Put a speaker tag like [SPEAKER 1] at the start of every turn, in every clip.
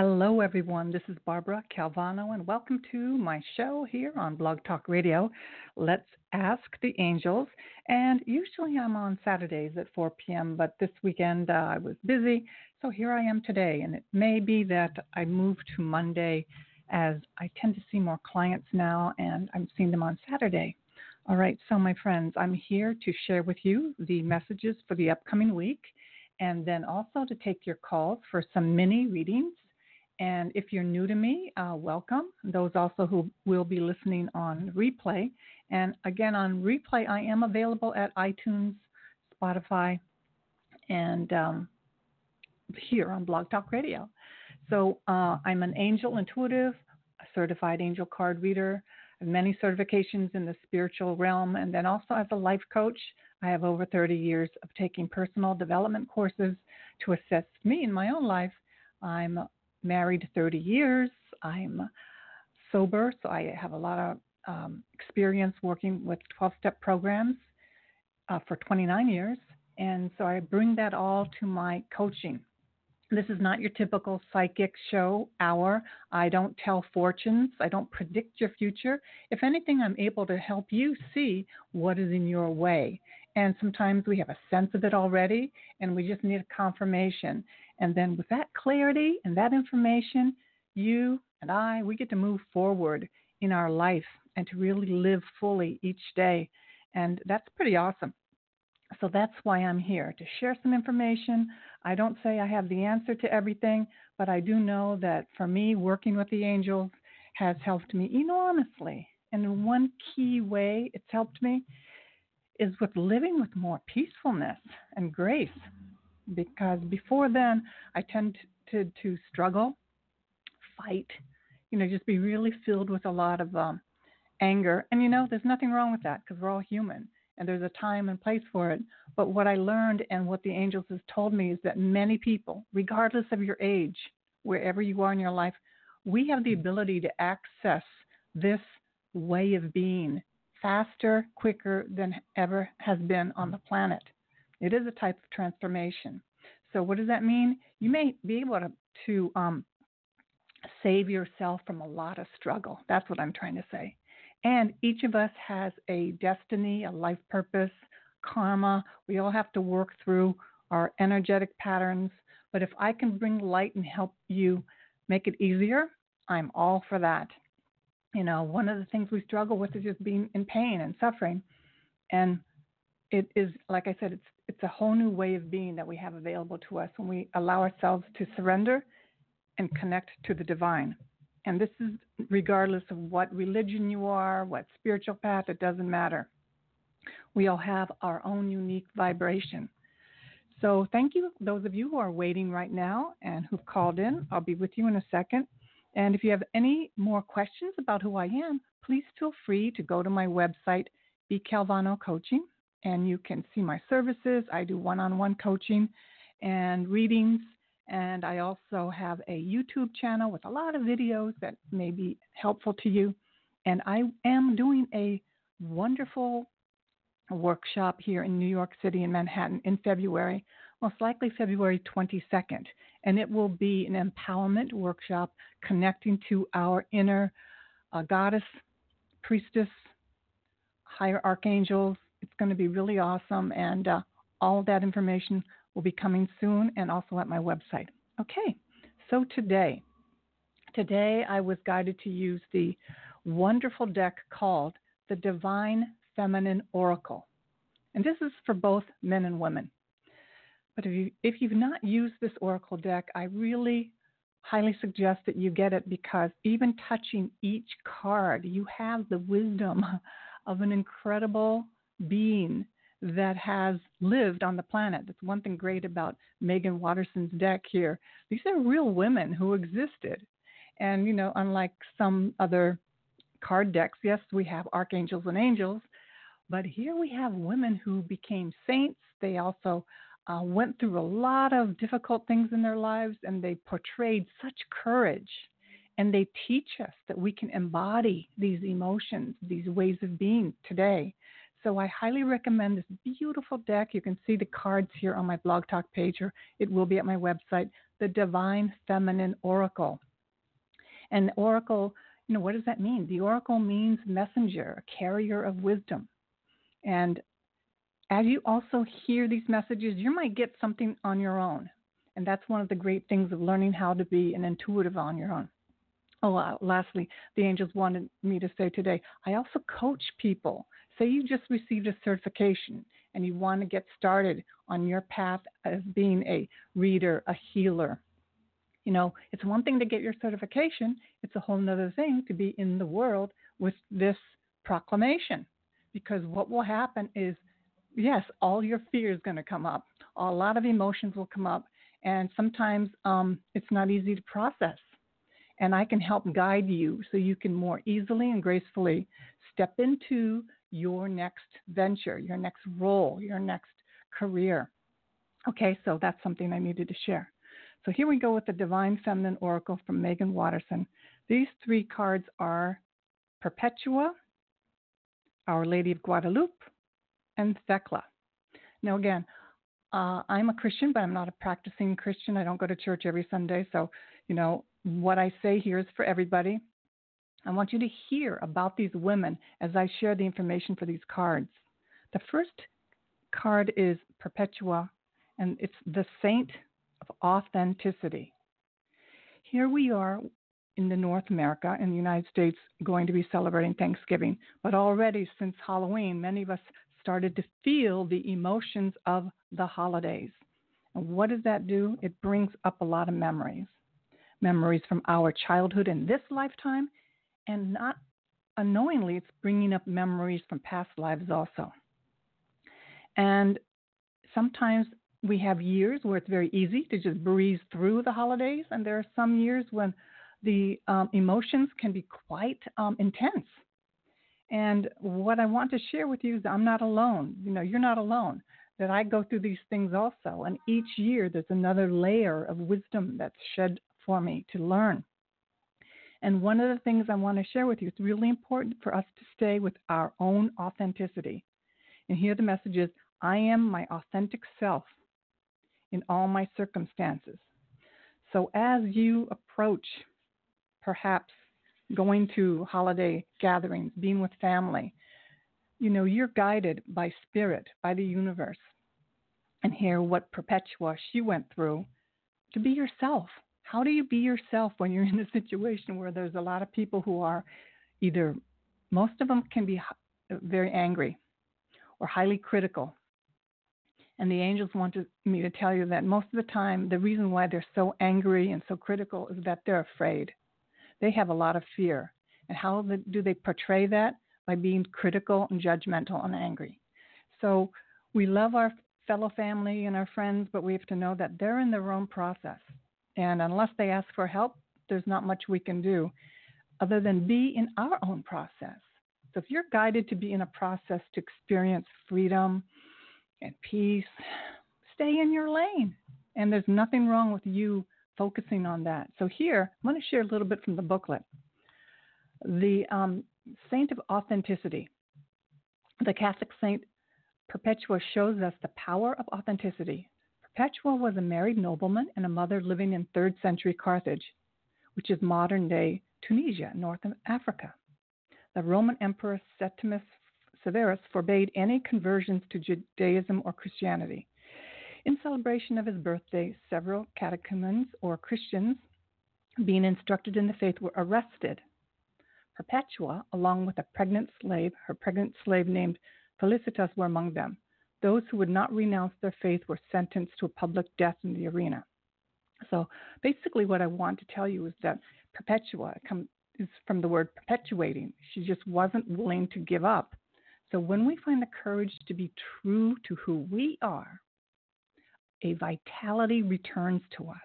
[SPEAKER 1] Hello, everyone. This is Barbara Calvano, and welcome to my show here on Blog Talk Radio. Let's Ask the Angels. And usually I'm on Saturdays at 4 p.m., but this weekend uh, I was busy, so here I am today. And it may be that I move to Monday as I tend to see more clients now, and I'm seeing them on Saturday. All right, so my friends, I'm here to share with you the messages for the upcoming week and then also to take your calls for some mini readings and if you're new to me, uh, welcome. Those also who will be listening on replay. And again, on replay, I am available at iTunes, Spotify, and um, here on Blog Talk Radio. So uh, I'm an angel intuitive, a certified angel card reader, many certifications in the spiritual realm, and then also as a life coach. I have over 30 years of taking personal development courses to assist me in my own life. I'm married 30 years. I'm sober, so I have a lot of um, experience working with 12 step programs uh, for 29 years. And so I bring that all to my coaching. This is not your typical psychic show hour. I don't tell fortunes. I don't predict your future. If anything, I'm able to help you see what is in your way. And sometimes we have a sense of it already, and we just need a confirmation. And then with that clarity and that information, you and I, we get to move forward in our life and to really live fully each day. And that's pretty awesome. So that's why I'm here to share some information. I don't say I have the answer to everything, but I do know that for me, working with the angels has helped me enormously. And one key way it's helped me is with living with more peacefulness and grace because before then I tended to, struggle, fight, you know, just be really filled with a lot of um, anger. And you know, there's nothing wrong with that because we're all human and there's a time and place for it. But what I learned and what the angels has told me is that many people, regardless of your age, wherever you are in your life, we have the ability to access this way of being faster, quicker than ever has been on the planet. It is a type of transformation. So, what does that mean? You may be able to, to um, save yourself from a lot of struggle. That's what I'm trying to say. And each of us has a destiny, a life purpose, karma. We all have to work through our energetic patterns. But if I can bring light and help you make it easier, I'm all for that. You know, one of the things we struggle with is just being in pain and suffering. And it is, like I said, it's it's a whole new way of being that we have available to us when we allow ourselves to surrender and connect to the divine. And this is regardless of what religion you are, what spiritual path, it doesn't matter. We all have our own unique vibration. So, thank you, those of you who are waiting right now and who've called in. I'll be with you in a second. And if you have any more questions about who I am, please feel free to go to my website, B Calvano Coaching, and you can see my services. I do one on one coaching and readings. And I also have a YouTube channel with a lot of videos that may be helpful to you. And I am doing a wonderful workshop here in New York City in Manhattan in February, most likely February 22nd. And it will be an empowerment workshop connecting to our inner uh, goddess, priestess, higher archangels, it's going to be really awesome, and uh, all that information will be coming soon and also at my website. Okay, so today, today I was guided to use the wonderful deck called the Divine Feminine Oracle, and this is for both men and women. But if you if you've not used this oracle deck, I really highly suggest that you get it because even touching each card, you have the wisdom of an incredible being that has lived on the planet. That's one thing great about Meggan Watterson's deck here. These are real women who existed. And, you know, unlike some other card decks, yes, we have archangels and angels, but here we have women who became saints. They also uh, went through a lot of difficult things in their lives and they portrayed such courage. And they teach us that we can embody these emotions, these ways of being today. So I highly recommend this beautiful deck. You can see the cards here on my blog talk page, or it will be at my website, The Divine Feminine Oracle. And Oracle, you know, what does that mean? The Oracle means messenger, a carrier of wisdom. And as you also hear these messages, you might get something on your own. And that's one of the great things of learning how to be an intuitive on your own. Oh, uh, lastly, the angels wanted me to say today I also coach people. Say you just received a certification and you want to get started on your path as being a reader, a healer. You know, it's one thing to get your certification, it's a whole other thing to be in the world with this proclamation. Because what will happen is yes, all your fear is going to come up. A lot of emotions will come up, and sometimes um, it's not easy to process. And I can help guide you so you can more easily and gracefully step into your next venture, your next role, your next career. Okay, so that's something I needed to share. So here we go with the Divine Feminine Oracle from Meggan Watterson. These three cards are Perpetua, Our Lady of Guadalupe, and Thecla. Now, again, uh, I'm a Christian, but I'm not a practicing Christian. I don't go to church every Sunday. So, you know, what I say here is for everybody. I want you to hear about these women as I share the information for these cards. The first card is Perpetua, and it's the Saint of Authenticity. Here we are in the North America in the United States going to be celebrating Thanksgiving, but already since Halloween, many of us started to feel the emotions of the holidays. And what does that do? It brings up a lot of memories. Memories from our childhood in this lifetime, and not unknowingly, it's bringing up memories from past lives also. And sometimes we have years where it's very easy to just breeze through the holidays, and there are some years when the um, emotions can be quite um, intense. And what I want to share with you is I'm not alone. You know, you're not alone. That I go through these things also. And each year there's another layer of wisdom that's shed for me to learn. And one of the things I want to share with you, it's really important for us to stay with our own authenticity. And here the message is I am my authentic self in all my circumstances. So as you approach perhaps going to holiday gatherings, being with family. You know, you're guided by spirit, by the universe. And hear what Perpetua she went through to be yourself. How do you be yourself when you're in a situation where there's a lot of people who are either, most of them can be very angry or highly critical. And the angels wanted me to tell you that most of the time, the reason why they're so angry and so critical is that they're afraid they have a lot of fear. And how do they portray that? By being critical and judgmental and angry. So we love our fellow family and our friends, but we have to know that they're in their own process. And unless they ask for help, there's not much we can do other than be in our own process. So if you're guided to be in a process to experience freedom and peace, stay in your lane. And there's nothing wrong with you focusing on that. So here, I'm going to share a little bit from the booklet. The um, Saint of Authenticity, the Catholic Saint Perpetua shows us the power of authenticity. Perpetua was a married nobleman and a mother living in 3rd century Carthage, which is modern day Tunisia, north Africa. The Roman Emperor Septimius Severus forbade any conversions to Judaism or Christianity. In celebration of his birthday, several catechumens or Christians being instructed in the faith were arrested. Perpetua, along with a pregnant slave, her pregnant slave named Felicitas, were among them. Those who would not renounce their faith were sentenced to a public death in the arena. So basically, what I want to tell you is that Perpetua come, is from the word perpetuating. She just wasn't willing to give up. So when we find the courage to be true to who we are, a vitality returns to us,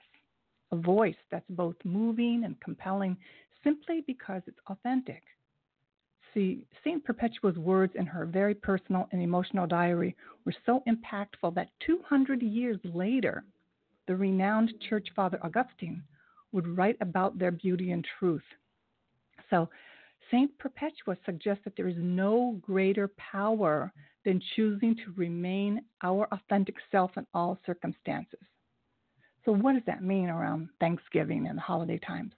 [SPEAKER 1] a voice that's both moving and compelling simply because it's authentic. See, St. Perpetua's words in her very personal and emotional diary were so impactful that 200 years later, the renowned Church Father Augustine would write about their beauty and truth. So, St. Perpetua suggests that there is no greater power than choosing to remain our authentic self in all circumstances. So, what does that mean around Thanksgiving and holiday times?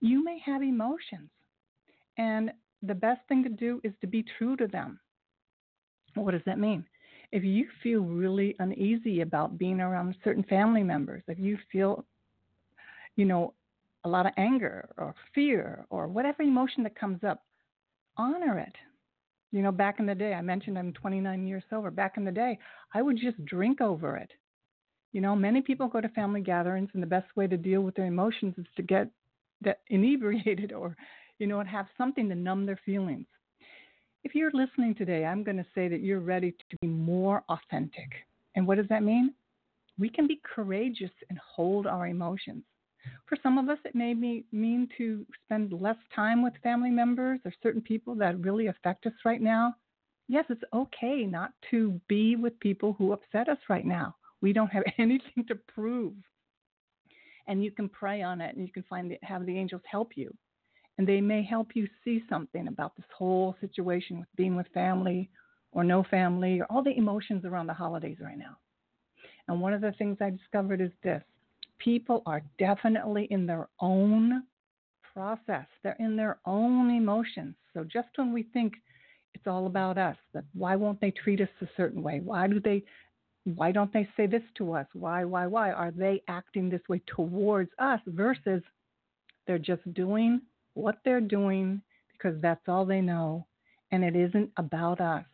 [SPEAKER 1] You may have emotions, and the best thing to do is to be true to them. What does that mean? If you feel really uneasy about being around certain family members, if you feel, you know, a lot of anger or fear or whatever emotion that comes up, honor it. You know, back in the day, I mentioned I'm 29 years sober. Back in the day, I would just drink over it. You know, many people go to family gatherings, and the best way to deal with their emotions is to get inebriated or, you know, and have something to numb their feelings. If you're listening today, I'm going to say that you're ready to be more authentic. And what does that mean? We can be courageous and hold our emotions. For some of us, it may be, mean to spend less time with family members or certain people that really affect us right now. Yes, it's okay not to be with people who upset us right now. We don't have anything to prove. And you can pray on it and you can find the, have the angels help you. And they may help you see something about this whole situation with being with family or no family or all the emotions around the holidays right now. And one of the things I discovered is this people are definitely in their own process, they're in their own emotions. So just when we think it's all about us, that why won't they treat us a certain way? Why do they why don't they say this to us? Why, why, why are they acting this way towards us versus they're just doing what they're doing because that's all they know and it isn't about us.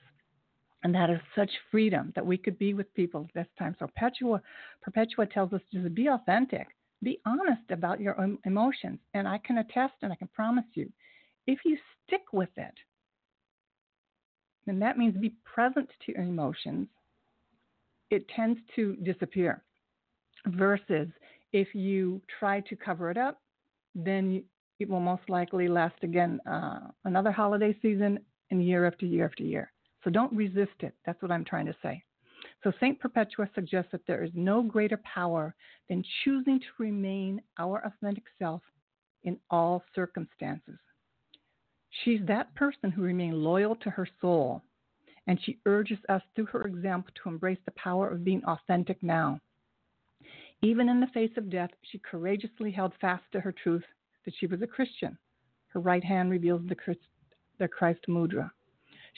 [SPEAKER 1] And that is such freedom that we could be with people this time. So Perpetua, Perpetua tells us to be authentic, be honest about your emotions. And I can attest and I can promise you, if you stick with it, then that means be present to your emotions, it tends to disappear. Versus if you try to cover it up, then it will most likely last again uh, another holiday season and year after year after year. So don't resist it. That's what I'm trying to say. So St. Perpetua suggests that there is no greater power than choosing to remain our authentic self in all circumstances. She's that person who remains loyal to her soul, and she urges us through her example to embrace the power of being authentic now. Even in the face of death, she courageously held fast to her truth that she was a Christian. Her right hand reveals the Christ, the Christ mudra.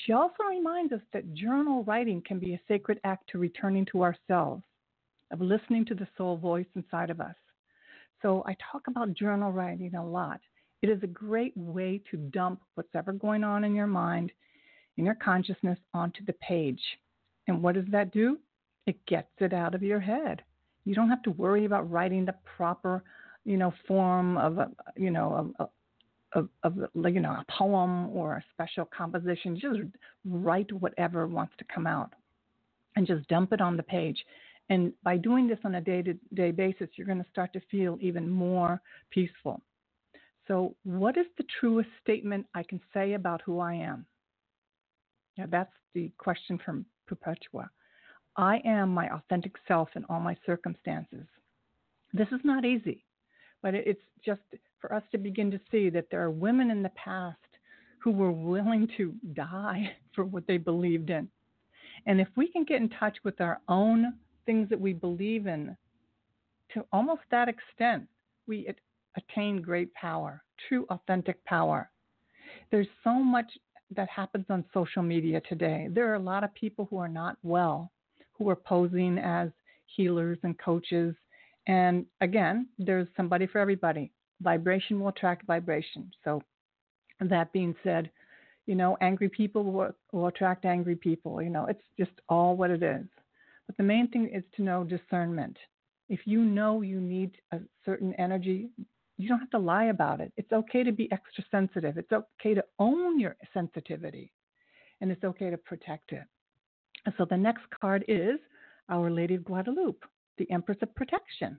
[SPEAKER 1] She also reminds us that journal writing can be a sacred act to returning to ourselves, of listening to the soul voice inside of us. So I talk about journal writing a lot. It is a great way to dump what's ever going on in your mind, in your consciousness, onto the page. And what does that do? It gets it out of your head. You don't have to worry about writing the proper, you know, form of a, you know, a, of, of you know a poem or a special composition. Just write whatever wants to come out, and just dump it on the page. And by doing this on a day-to-day basis, you're going to start to feel even more peaceful. So, what is the truest statement I can say about who I am? Now, that's the question from Perpetua. I am my authentic self in all my circumstances. This is not easy, but it's just for us to begin to see that there are women in the past who were willing to die for what they believed in. And if we can get in touch with our own things that we believe in to almost that extent, we attain great power, true authentic power. There's so much that happens on social media today. There are a lot of people who are not well, who are posing as healers and coaches. And again, there's somebody for everybody vibration will attract vibration. So, that being said, you know, angry people will, will attract angry people. You know, it's just all what it is. But the main thing is to know discernment. If you know you need a certain energy, you don't have to lie about it. It's okay to be extra sensitive. It's okay to own your sensitivity, and it's okay to protect it. So the next card is Our Lady of Guadalupe, the Empress of Protection.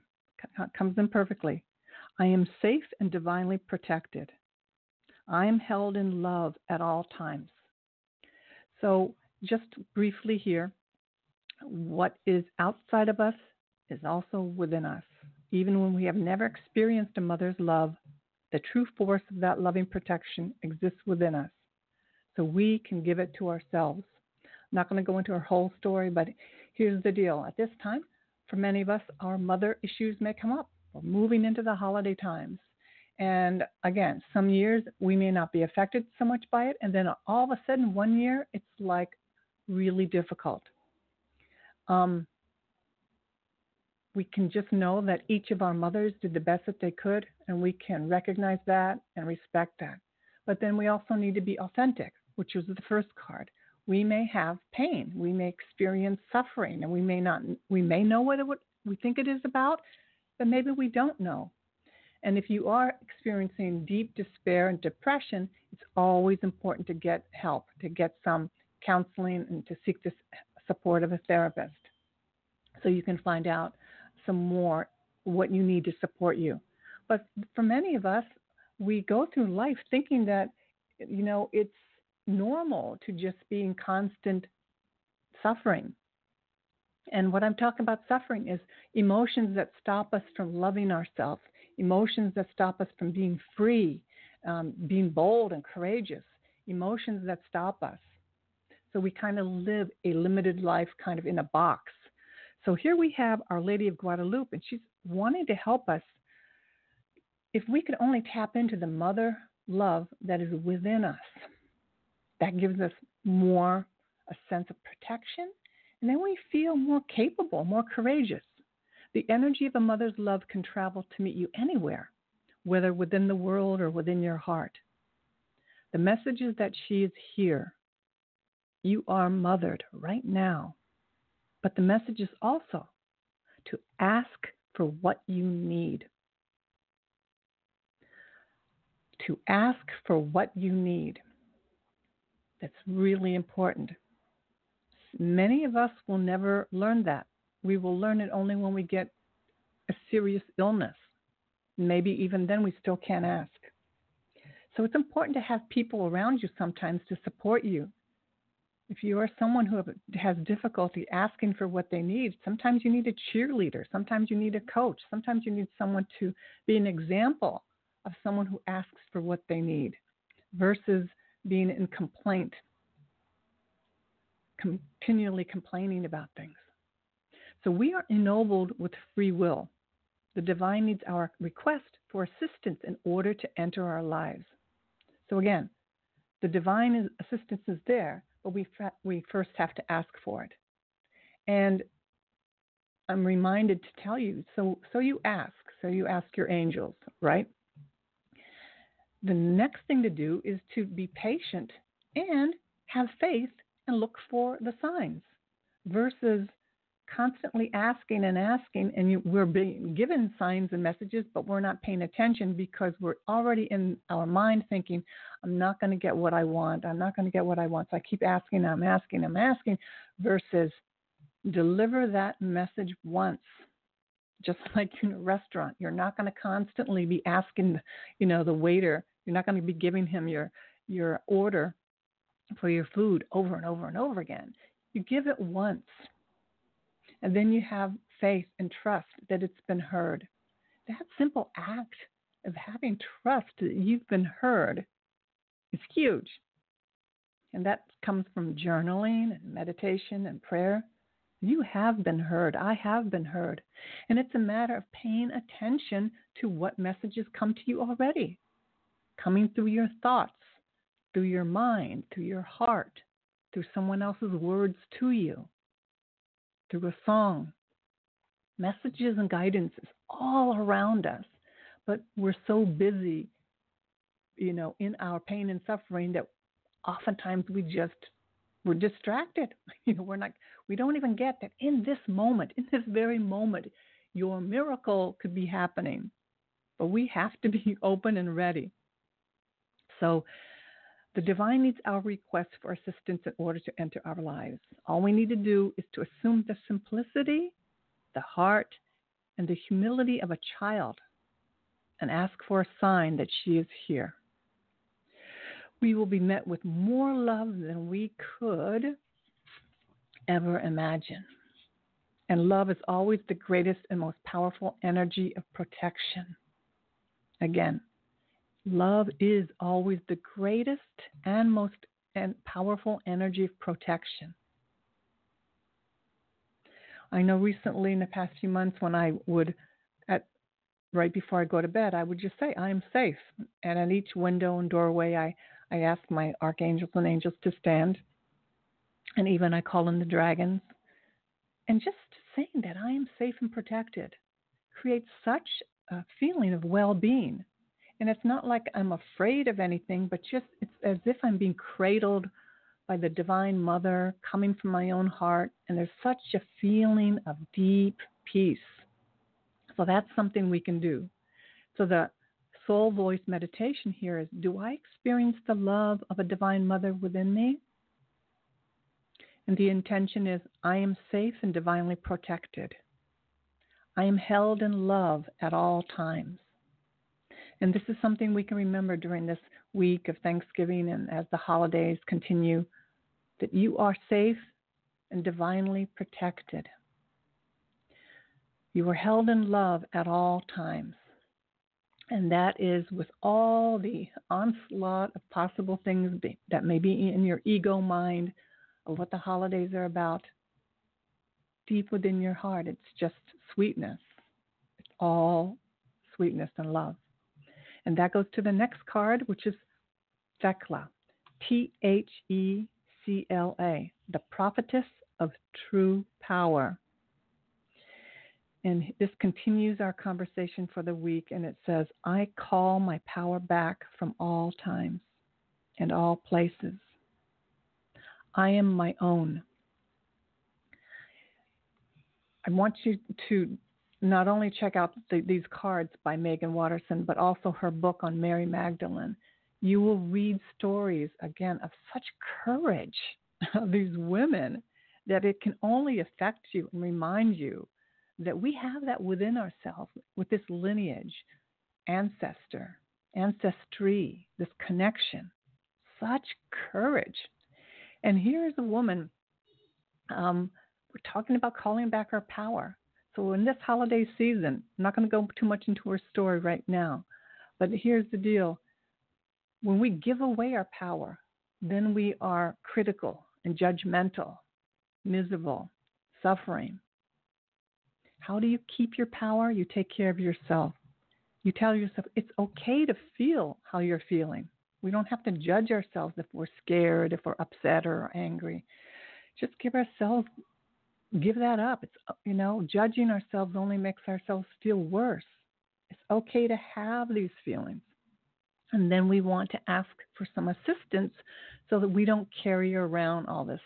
[SPEAKER 1] Comes in perfectly. I am safe and divinely protected. I am held in love at all times. So, just briefly here, what is outside of us is also within us. Even when we have never experienced a mother's love, the true force of that loving protection exists within us. So we can give it to ourselves. I'm not going to go into our whole story, but here's the deal. At this time, for many of us, our mother issues may come up. We're moving into the holiday times. And again, some years we may not be affected so much by it. And then all of a sudden, one year, it's like really difficult. Um, we can just know that each of our mothers did the best that they could, and we can recognize that and respect that. But then we also need to be authentic, which was the first card. We may have pain, we may experience suffering, and we may not. We may know what, it, we think it is about, but maybe we don't know. And if you are experiencing deep despair and depression, it's always important to get help, to get some counseling, and to seek the support of a therapist so you can find out some more what you need to support you. But for many of us, we go through life thinking that, you know, it's normal to just be in constant suffering. And what I'm talking about suffering is emotions that stop us from loving ourselves, emotions that stop us from being free, um, being bold and courageous, emotions that stop us. So we kind of live a limited life kind of in a box. So here we have Our Lady of Guadalupe, and she's wanting to help us. If we could only tap into the mother love that is within us, that gives us more a sense of protection, and then we feel more capable, more courageous. The energy of a mother's love can travel to meet you anywhere, whether within the world or within your heart. The message is that she is here. You are mothered right now but the message is also to ask for what you need. To ask for what you need. That's really important. Many of us will never learn that. We will learn it only when we get a serious illness. Maybe even then we still can't ask. So it's important to have people around you sometimes to support you, if you are someone who has difficulty asking for what they need, sometimes you need a cheerleader, sometimes you need a coach, sometimes you need someone to be an example of someone who asks for what they need versus being in complaint, continually complaining about things. So we are ennobled with free will. The divine needs our request for assistance in order to enter our lives. So again, the divine assistance is there, but we, we first have to ask for it. And I'm reminded to tell you so, so you ask, so you ask your angels, right? The next thing to do is to be patient and have faith and look for the signs versus constantly asking and asking, and you, we're being given signs and messages, but we're not paying attention because we're already in our mind thinking, I'm not going to get what I want. I'm not going to get what I want. So I keep asking, I'm asking, I'm asking, versus deliver that message once. Just like in a restaurant, you're not going to constantly be asking, you know, the waiter. You're not going to be giving him your your order for your food over and over and over again. You give it once and then you have faith and trust that it's been heard. That simple act of having trust that you've been heard is huge. And that comes from journaling and meditation and prayer. You have been heard. I have been heard. And it's a matter of paying attention to what messages come to you already, coming through your thoughts, through your mind, through your heart, through someone else's words to you through a song. Messages and guidance is all around us, but we're so busy, you know, in our pain and suffering that oftentimes we just we're distracted. You know, we're not we don't even get that in this moment, in this very moment, your miracle could be happening. But we have to be open and ready. So the divine needs our request for assistance in order to enter our lives. All we need to do is to assume the simplicity, the heart, and the humility of a child and ask for a sign that she is here. We will be met with more love than we could ever imagine. And love is always the greatest and most powerful energy of protection. Again, love is always the greatest and most and powerful energy of protection. I know recently in the past few months when I would at right before I go to bed, I would just say, I am safe. And at each window and doorway I, I ask my archangels and angels to stand. And even I call in the dragons. And just saying that I am safe and protected creates such a feeling of well being. And it's not like I'm afraid of anything, but just it's as if I'm being cradled by the Divine Mother coming from my own heart. And there's such a feeling of deep peace. So that's something we can do. So the soul voice meditation here is Do I experience the love of a Divine Mother within me? And the intention is I am safe and divinely protected. I am held in love at all times. And this is something we can remember during this week of Thanksgiving and as the holidays continue that you are safe and divinely protected. You are held in love at all times. And that is with all the onslaught of possible things that may be in your ego mind of what the holidays are about. Deep within your heart, it's just sweetness. It's all sweetness and love. And that goes to the next card, which is Thecla, T H E C L A, the prophetess of true power. And this continues our conversation for the week, and it says, I call my power back from all times and all places. I am my own. I want you to not only check out the, these cards by Meggan Watterson, but also her book on Mary Magdalene. You will read stories, again, of such courage of these women that it can only affect you and remind you that we have that within ourselves with this lineage, ancestor, ancestry, this connection. Such courage. And here is a woman, um, we're talking about calling back our power. So in this holiday season, I'm not going to go too much into her story right now, but here's the deal. When we give away our power, then we are critical and judgmental, miserable, suffering. How do you keep your power? You take care of yourself. You tell yourself it's okay to feel how you're feeling. We don't have to judge ourselves if we're scared, if we're upset or angry. Just give ourselves, give that up. It's, uh, you know, judging ourselves only makes ourselves feel worse. It's okay to have these feelings. And then we want to ask for some assistance so that we don't carry around all this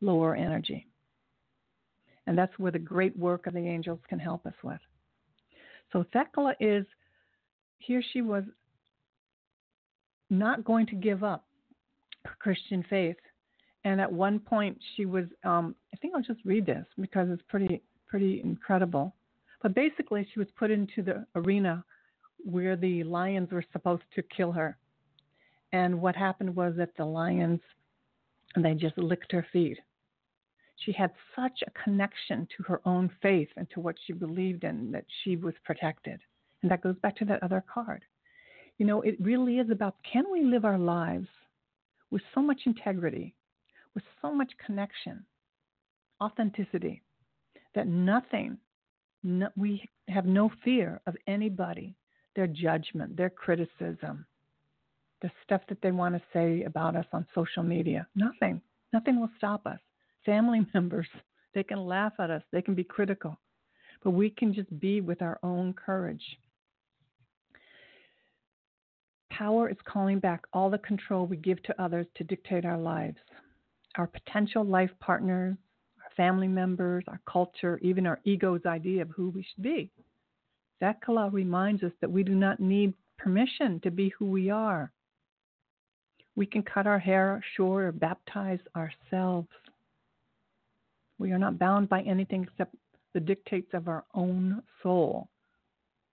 [SPEAKER 1] lower energy. And that's where the great work of the angels can help us with. So Thecla is, here she was not going to give up her Christian faith. And at one point, she was, um, I think I'll just read this because it's pretty, pretty incredible. But basically, she was put into the arena where the lions were supposed to kill her. And what happened was that the lions, they just licked her feet. She had such a connection to her own faith and to what she believed in that she was protected. And that goes back to that other card. You know, it really is about can we live our lives with so much integrity, with so much connection, authenticity, that nothing, no, we have no fear of anybody, their judgment, their criticism, the stuff that they want to say about us on social media. Nothing. Nothing will stop us. Family members, they can laugh at us, they can be critical, but we can just be with our own courage. Power is calling back all the control we give to others to dictate our lives. Our potential life partners, our family members, our culture, even our ego's idea of who we should be. Thecla reminds us that we do not need permission to be who we are. We can cut our hair short or baptize ourselves. We are not bound by anything except the dictates of our own soul.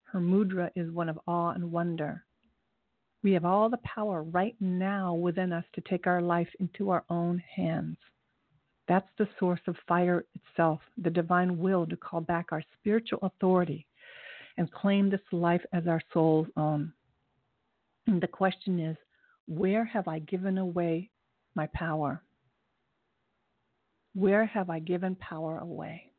[SPEAKER 1] Her mudra is one of awe and wonder. We have all the power right now within us to take our life into our own hands. That's the source of fire itself, the divine will to call back our spiritual authority and claim this life as our soul's own. And the question is, where have I given away my power? Where have I given power away?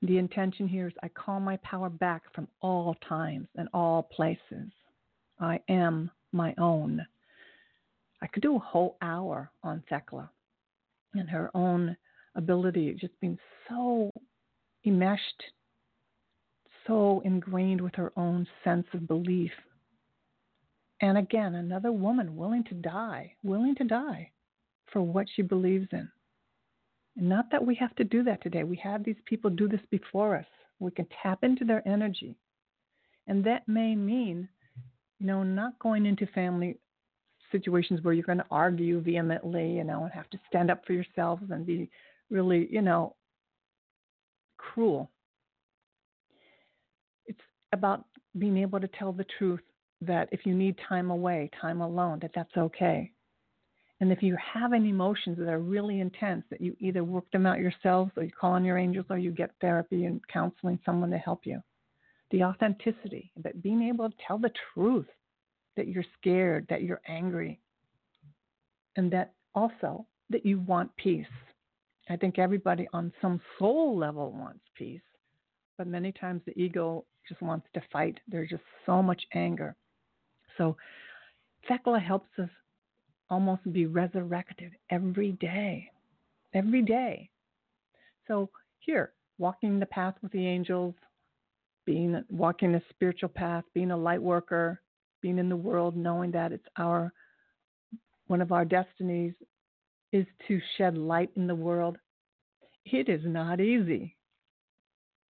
[SPEAKER 1] The intention here is I call my power back from all times and all places. I am my own. I could do a whole hour on Thecla and her own ability, just being so enmeshed, so ingrained with her own sense of belief. And again, another woman willing to die, willing to die for what she believes in. And not that we have to do that today. We had these people do this before us. We can tap into their energy. And that may mean, you know, not going into family situations where you're going to argue vehemently, you know, and have to stand up for yourselves and be really, you know, cruel. It's about being able to tell the truth that if you need time away, time alone, that that's okay. And if you have any emotions that are really intense, that you either work them out yourselves or you call on your angels or you get therapy and counseling, someone to help you. The authenticity, but being able to tell the truth that you're scared, that you're angry, and that also that you want peace. I think everybody on some soul level wants peace, but many times the ego just wants to fight. There's just so much anger. So Thecla helps us almost be resurrected every day. Every day. So here, walking the path with the angels, being walking a spiritual path, being a light worker, being in the world, knowing that it's our one of our destinies is to shed light in the world. It is not easy.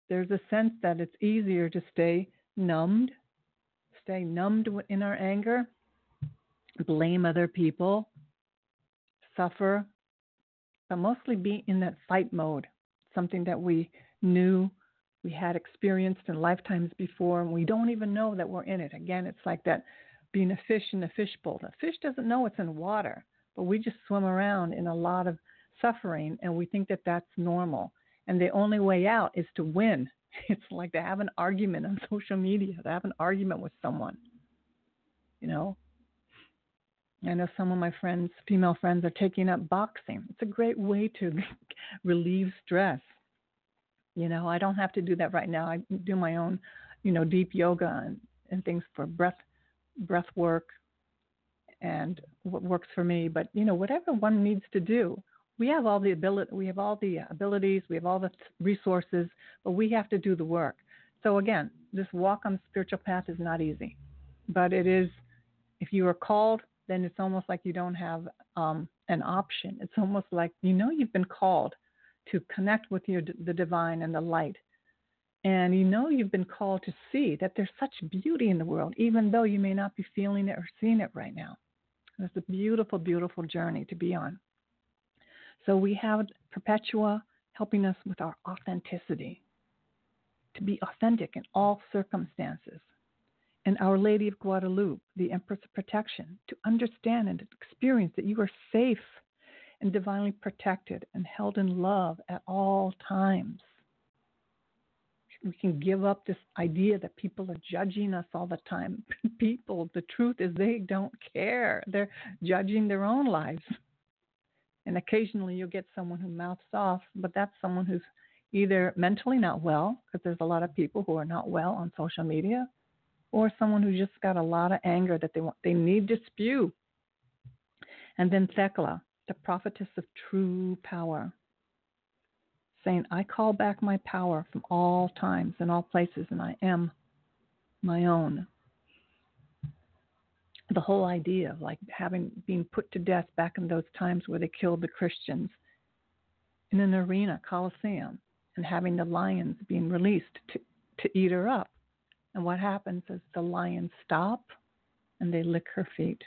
[SPEAKER 1] There's a sense that it's easier to stay numbed, stay numbed in our anger, blame other people, suffer, but mostly be in that fight mode, something that we knew we had experienced in lifetimes before, and we don't even know that we're in it. Again, it's like that being a fish in a fishbowl. The fish doesn't know it's in water, but we just swim around in a lot of suffering, and we think that that's normal. And the only way out is to win. It's like to have an argument on social media, to have an argument with someone. You know, I know some of my friends, female friends, are taking up boxing. It's a great way to relieve stress. You know, I don't have to do that right now. I do my own, you know, deep yoga and, and things for breath breath work and what works for me. But you know, whatever one needs to do, we have all the ability, we have all the abilities, we have all the resources, but we have to do the work. So again, this walk on the spiritual path is not easy, but it is. If you are called then it's almost like you don't have um, an option. It's almost like you know you've been called to connect with your, the divine and the light. And you know you've been called to see that there's such beauty in the world, even though you may not be feeling it or seeing it right now. It's a beautiful, beautiful journey to be on. So we have Perpetua helping us with our authenticity, to be authentic in all circumstances and Our Lady of Guadalupe, the Empress of Protection, to understand and experience that you are safe and divinely protected and held in love at all times. We can give up this idea that people are judging us all the time. people, the truth is, they don't care. They're judging their own lives. And occasionally you'll get someone who mouths off, but that's someone who's either mentally not well, because there's a lot of people who are not well on social media, or someone who just got a lot of anger that they want they need to spew. And then Thecla, the prophetess of true power, saying, I call back my power from all times and all places, and I am my own. The whole idea of like having been put to death back in those times where they killed the Christians, in an arena, coliseum, and having the lions being released to, to eat her up. And what happens is the lions stop and they lick her feet.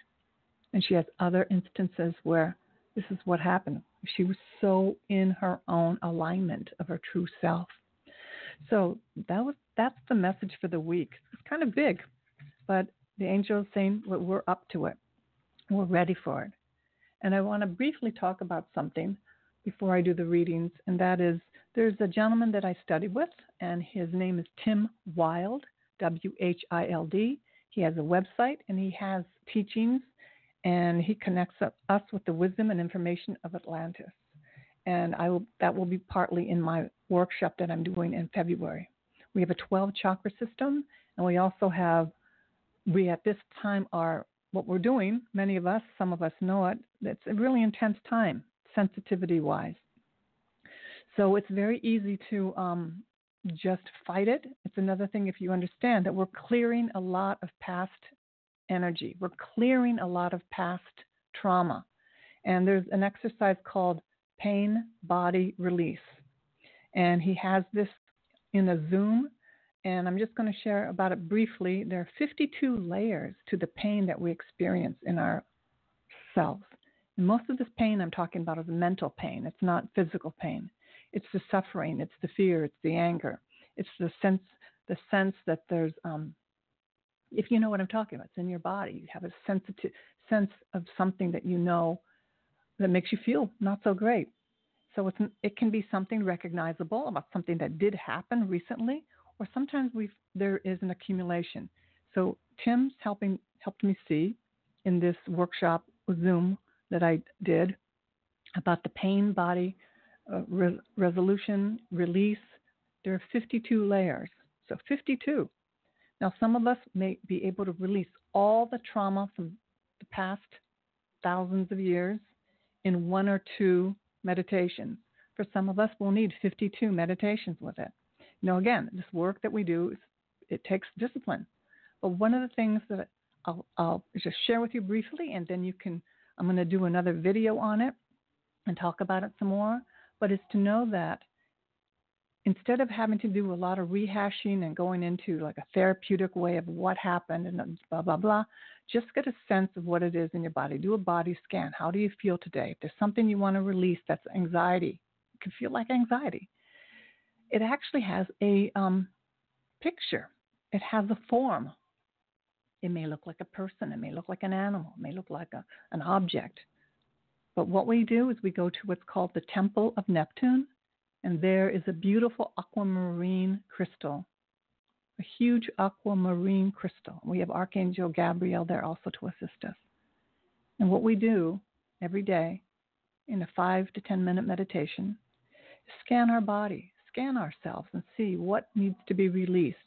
[SPEAKER 1] And she has other instances where this is what happened. She was so in her own alignment of her true self. So that was that's the message for the week. It's kind of big, but the angel is saying well, we're up to it. We're ready for it. And I want to briefly talk about something before I do the readings, and that is there's a gentleman that I studied with, and his name is Tim Whild, W H I L D. He has a website and he has teachings, and he connects us with the wisdom and information of Atlantis. And I will, that will be partly in my workshop that I'm doing in February. We have a 12 chakra system, and we also have, we at this time are, what we're doing, many of us, some of us know it, it's a really intense time, sensitivity wise. So it's very easy to um, just fight it. It's another thing if you understand that we're clearing a lot of past energy, we're clearing a lot of past trauma. And there's an exercise called pain body release. And he has this in a Zoom, and I'm just going to share about it briefly. There are 52 layers to the pain that we experience in ourselves. And most of this pain I'm talking about is mental pain, it's not physical pain. It's the suffering, it's the fear, it's the anger, it's the sense the sense that there's um, if you know what I'm talking about, it's in your body. You have a sensitive sense of something that you know that makes you feel not so great. So it can be something recognizable about something that did happen recently, or sometimes we there is an accumulation. So Tim's helping helped me see in this workshop Zoom that I did about the pain body uh, re- resolution release. There are 52 layers, so 52. Now some of us may be able to release all the trauma from the past thousands of years in one or two meditations. For some of us, we'll need 52 meditations with it. Now, again, this work that we do, it takes discipline. But one of the things that I'll, I'll just share with you briefly, and then you can, I'm going to do another video on it and talk about it some more. But it's to know that instead of having to do a lot of rehashing and going into like a therapeutic way of what happened and blah blah blah just get a sense of what it is in your body. Do a body scan. How do you feel today? If there's something you want to release that's anxiety it can feel like anxiety. It actually has a um, picture. It has a form. It may look like a person. It may look like an animal. It may look like a, an object. But what we do is we go to what's called the temple of neptune and there is a beautiful aquamarine crystal, a huge aquamarine crystal. We have Archangel Gabriel there also to assist us. And what we do every day in a five to 10 minute meditation is scan our body, scan ourselves, and see what needs to be released.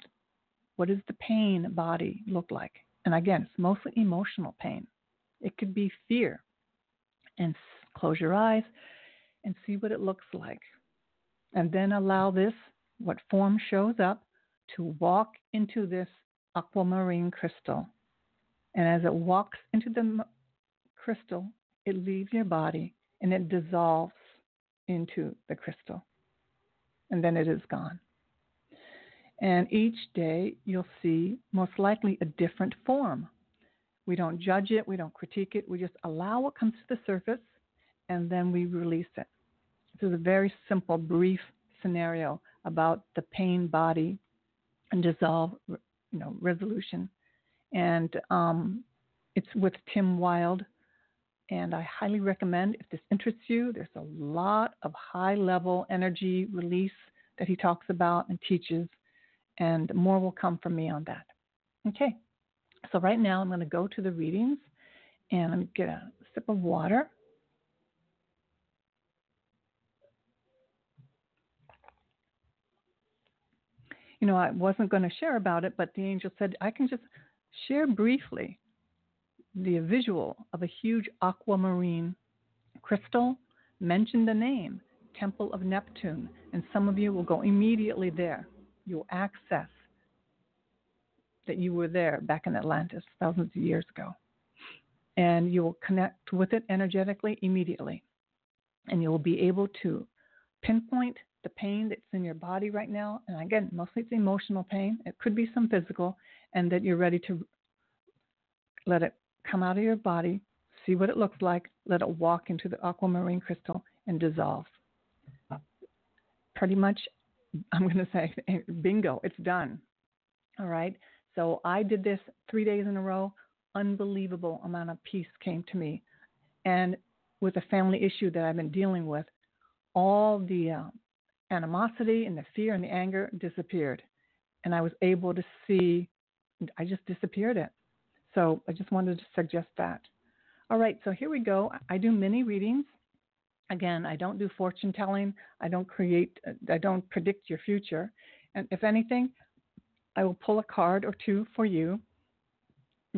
[SPEAKER 1] What does the pain body look like? And again, it's mostly emotional pain. It could be fear. And close your eyes and see what it looks like and then allow this, what form shows up, to walk into this aquamarine crystal. And as it walks into the crystal, it leaves your body and it dissolves into the crystal. And then it is gone. And each day you'll see most likely a different form. We don't judge it, we don't critique it, we just allow what comes to the surface and then we release it. This is a very simple, brief scenario about the pain body and dissolve, you know, resolution. And um, it's with Tim Whild. And I highly recommend if this interests you, there's a lot of high level energy release that he talks about and teaches, and more will come from me on that. Okay, so right now I'm going to go to the readings and I'm going to get a sip of water. You know, I wasn't going to share about it, but the angel said, I can just share briefly the visual of a huge aquamarine crystal, mention the name, Temple of Neptune, and some of you will go immediately there. You'll access that you were there back in Atlantis thousands of years ago. And you will connect with it energetically immediately. And you will be able to pinpoint the pain that's in your body right now. And again, mostly it's emotional pain. It could be some physical, and that you're ready to let it come out of your body, see what it looks like, let it walk into the aquamarine crystal and dissolve. Pretty much, I'm going to say, bingo, it's done. All right. So I did this three days in a row. Unbelievable amount of peace came to me. And with a family issue that I've been dealing with, all the uh, animosity and the fear and the anger disappeared. And I was able to see, I just disappeared it. So I just wanted to suggest that. All right, so here we go. I do mini readings. Again, I don't do fortune telling. I don't create, I don't predict your future. And if anything, I will pull a card or two for you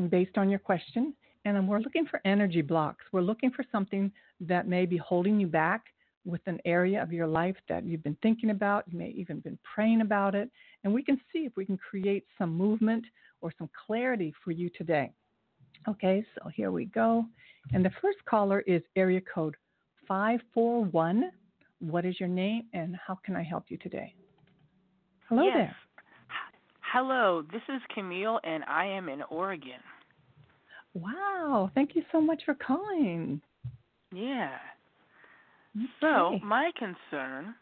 [SPEAKER 1] based on your question. And we're looking for energy blocks. We're looking for something that may be holding you back with an area of your life that you've been thinking about. You may even been praying about it. And we can see if we can create some movement or some clarity for you today. Okay, so here we go. And the first caller is area code 541. What is your name and how can I help you today? Hello
[SPEAKER 2] yes.
[SPEAKER 1] there.
[SPEAKER 2] Hello, this is Camille and I am in Oregon.
[SPEAKER 1] Wow, thank you so much for calling.
[SPEAKER 2] Yeah.
[SPEAKER 1] Okay.
[SPEAKER 2] So, my concern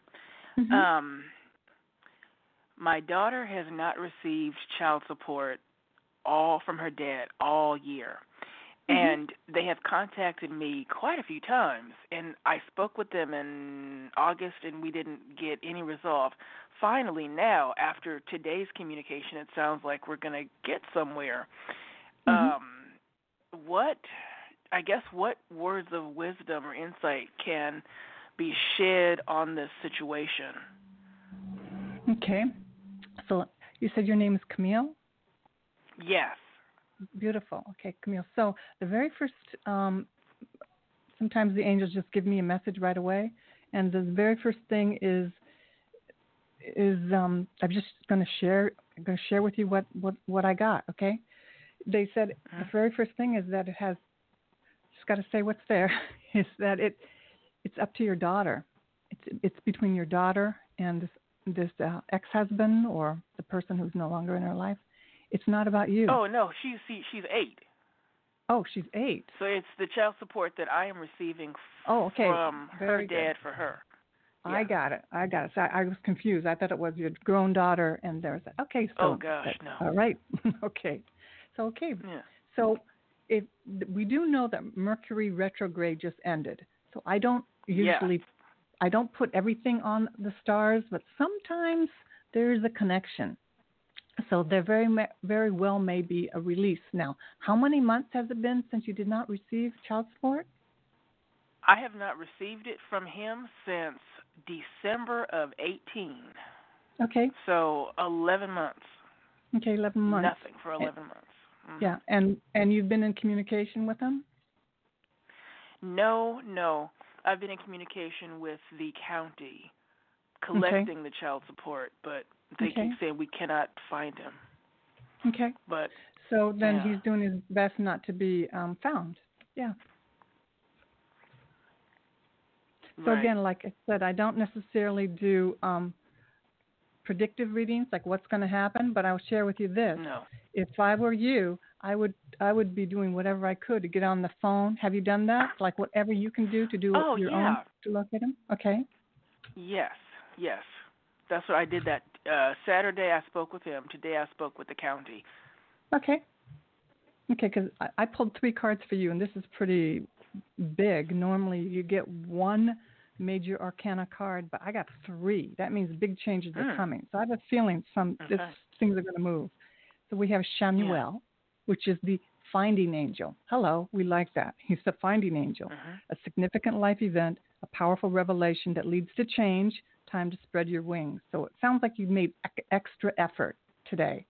[SPEAKER 1] Mhm.
[SPEAKER 2] um my daughter has not received child support all from her dad all year.
[SPEAKER 1] Mhm.
[SPEAKER 2] And they have contacted me quite a few times and I spoke with them in August and we didn't get any resolve. Finally now after today's communication it sounds like we're going to get somewhere.
[SPEAKER 1] Mhm.
[SPEAKER 2] Um what I guess what words of wisdom or insight can be shared on this situation?
[SPEAKER 1] Okay. So you said your name is Camille?
[SPEAKER 2] Yes.
[SPEAKER 1] Beautiful. Okay, Camille. So the very first, um, sometimes the angels just give me a message right away, and the very first thing is is um, I'm just going to share I'm going to share with you what what what I got. Okay. They said the
[SPEAKER 2] Mhm.
[SPEAKER 1] very first thing is that it has just got to say what's there is that it it's up to your daughter. It's it's between your daughter and this this uh, ex-husband or the person who's no longer in her life. It's not about you.
[SPEAKER 2] Oh no, she's she, she's eight.
[SPEAKER 1] Oh, she's eight.
[SPEAKER 2] So it's the child support that I am receiving f-
[SPEAKER 1] Oh, okay.
[SPEAKER 2] from her
[SPEAKER 1] Very good.
[SPEAKER 2] dad for her.
[SPEAKER 1] I got it. I got it. So I, I was confused. I thought it was your grown daughter, and there's okay. So
[SPEAKER 2] Oh, gosh,
[SPEAKER 1] that-
[SPEAKER 2] no.
[SPEAKER 1] All right. okay. So okay.
[SPEAKER 2] Yeah.
[SPEAKER 1] So if we do know that Mercury retrograde just ended, so I don't
[SPEAKER 2] Yeah.
[SPEAKER 1] usually, I don't put everything on the stars, but sometimes there is a connection. So there very very well may be a release. Now, how many months has it been since you did not receive child support?
[SPEAKER 2] I have not received it from him since December of 18.
[SPEAKER 1] Okay.
[SPEAKER 2] So 11 months.
[SPEAKER 1] Okay, eleven months.
[SPEAKER 2] Nothing for 11 months. Mhm.
[SPEAKER 1] Yeah, and and you've been in communication with them.
[SPEAKER 2] No, no. I've been in communication with the county collecting the child support, but they
[SPEAKER 1] Okay.
[SPEAKER 2] keep saying we cannot find him.
[SPEAKER 1] Okay.
[SPEAKER 2] But
[SPEAKER 1] So then
[SPEAKER 2] Yeah.
[SPEAKER 1] he's doing his best not to be um, found. Yeah. So
[SPEAKER 2] right.
[SPEAKER 1] again, like I said, I don't necessarily do um, predictive readings, like what's going to happen, but I'll share with you this.
[SPEAKER 2] no.
[SPEAKER 1] If I were you, I would I would be doing whatever I could to get on the phone. Have you done that? Like whatever you can do to do
[SPEAKER 2] Oh,
[SPEAKER 1] your
[SPEAKER 2] yeah.
[SPEAKER 1] own to look at him? Okay.
[SPEAKER 2] Yes, yes. That's what I did that uh Saturday I spoke with him. Today I spoke with the county.
[SPEAKER 1] Okay. Okay, because I, I pulled three cards for you, and this is pretty big. Normally, you get one major arcana card, but I got three. That means big changes are
[SPEAKER 2] Mm.
[SPEAKER 1] coming. So I have a feeling some
[SPEAKER 2] Okay.
[SPEAKER 1] things are going to move. So we have Chamuel, which is the finding angel. Hello, we like that. He's the finding angel.
[SPEAKER 2] Mhm.
[SPEAKER 1] A significant life event, a powerful revelation that leads to change. Time to spread your wings. So it sounds like you made extra effort today,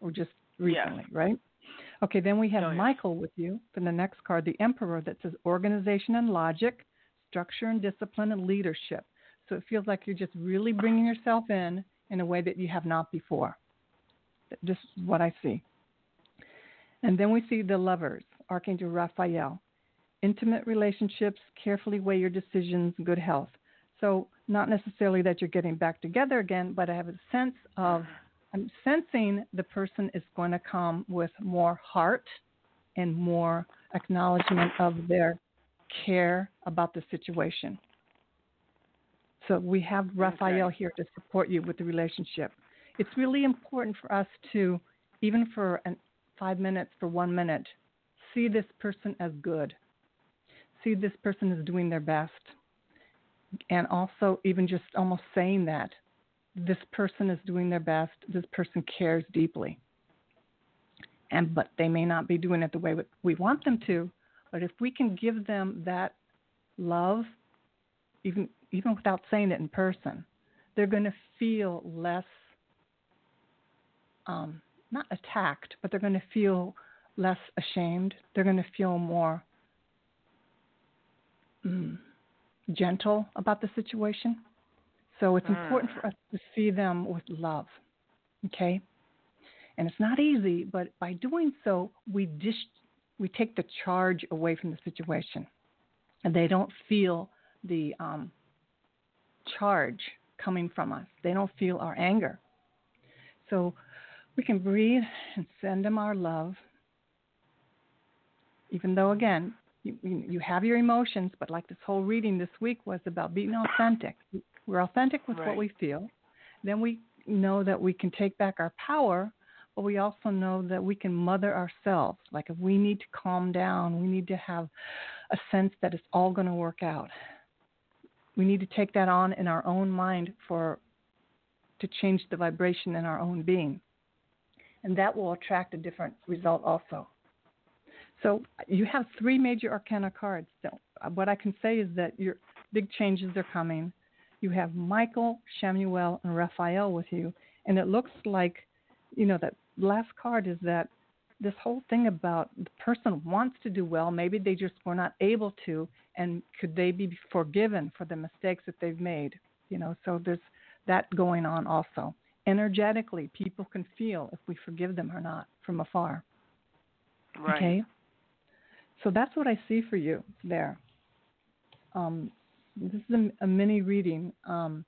[SPEAKER 1] or just recently, right? Okay, then we have
[SPEAKER 2] Oh, yes.
[SPEAKER 1] Michael with you for the next card, the Emperor, that says organization and logic, structure and discipline, and leadership. So it feels like you're just really bringing yourself in in a way that you have not before. Just what I see. And then we see the lovers, Archangel Raphael. Intimate relationships, carefully weigh your decisions, good health. So not necessarily that you're getting back together again, but I have a sense of I'm sensing the person is going to come with more heart and more acknowledgement of their care about the situation. So we have Raphael
[SPEAKER 2] Okay.
[SPEAKER 1] here to support you with the relationship. It's really important for us to, even for an, five minutes, for one minute, see this person as good. See this person as doing their best. And also, even just almost saying that this person is doing their best, this person cares deeply. And but they may not be doing it the way we want them to, but if we can give them that love, even even without saying it in person, they're going to feel less, um, not attacked, but they're going to feel less ashamed. They're going to feel more mm, gentle about the situation. So it's important for us to see them with love. Okay? And it's not easy, but by doing so, we dish, we take the charge away from the situation, and they don't feel the um, charge coming from us. They don't feel our anger. So we can breathe and send them our love, even though again you, you have your emotions, but like this whole reading this week was about being authentic. We're authentic with
[SPEAKER 2] Right.
[SPEAKER 1] what we feel. Then we know that we can take back our power, but we also know that we can mother ourselves. Like if we need to calm down, we need to have a sense that it's all going to work out. We need to take that on in our own mind for to change the vibration in our own being. And that will attract a different result also. So you have three major arcana cards. So uh, what I can say is that your big changes are coming. You have Michael, Chamuel, and Raphael with you, and it looks like, you know, that last card is that this whole thing about the person wants to do well, maybe they just were not able to, and could they be forgiven for the mistakes that they've made? You know, so there's that going on also. Energetically, people can feel if we forgive them or not from afar.
[SPEAKER 2] Right.
[SPEAKER 1] Okay. So that's what I see for you there. Um, this is a, a mini reading. Um,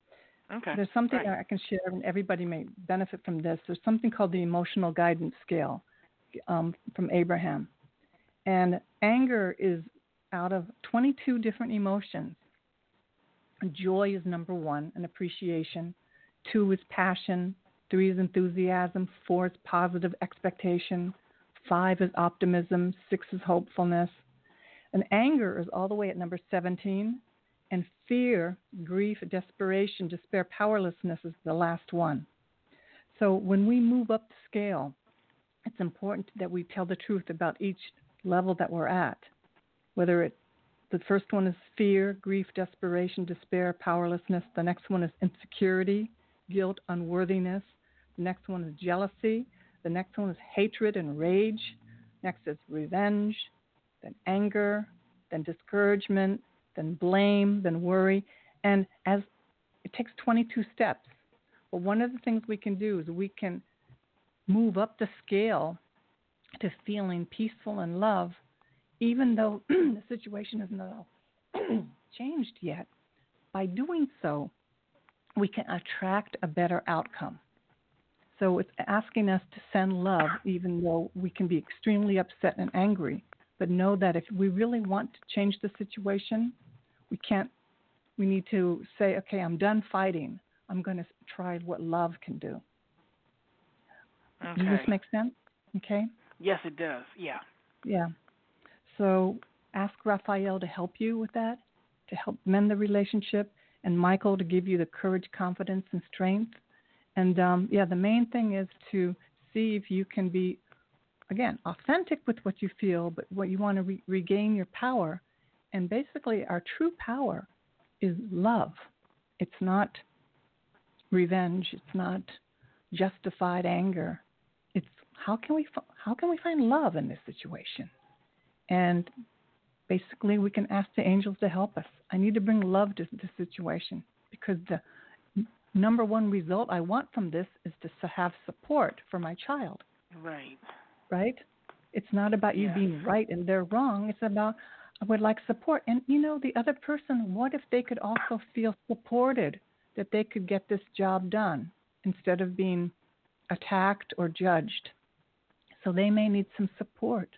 [SPEAKER 2] Okay.
[SPEAKER 1] there's something
[SPEAKER 2] Right.
[SPEAKER 1] I can share, and everybody may benefit from this. There's something called the emotional guidance scale um, from Abraham. And anger is out of 22 different emotions. Joy is number one, an appreciation. Two is passion. Three is enthusiasm. Four is positive expectation. Five is optimism. Six is hopefulness. And anger is all the way at number 17. And fear, grief, desperation, despair, powerlessness is the last one. So when we move up the scale, it's important that we tell the truth about each level that we're at. Whether it the first one is fear, grief, desperation, despair, powerlessness. The next one is insecurity, guilt, unworthiness. The next one is jealousy. The next one is hatred and rage. Next is revenge, then anger, then discouragement, then blame, then worry. And as it takes 22 steps. But one of the things we can do is we can move up the scale to feeling peaceful and love, even though the situation is not changed yet. By doing so, we can attract a better outcome. So it's asking us to send love, even though we can be extremely upset and angry. But know that if we really want to change the situation, we can't. We need to say, okay, I'm done fighting. I'm going to try what love can do.
[SPEAKER 2] Okay.
[SPEAKER 1] Does this make sense? Okay.
[SPEAKER 2] yes, it does. Yeah.
[SPEAKER 1] Yeah. So ask Raphael to help you with that, to help mend the relationship, and Michael to give you the courage, confidence, and strength. And um, yeah, the main thing is to see if you can be, again, authentic with what you feel, but what you want to re- regain your power. And basically, our true power is love. It's not revenge. It's not justified anger. It's how can we how can we find love in this situation? And basically, we can ask the angels to help us. I need to bring love to this situation because the number one result I want from this is to have support for my child,
[SPEAKER 2] Right.
[SPEAKER 1] Right? It's not about you
[SPEAKER 2] Yes.
[SPEAKER 1] being right and they're wrong. It's about I would like support. And you know, the other person, what if they could also feel supported that they could get this job done instead of being attacked or judged? So they may need some support.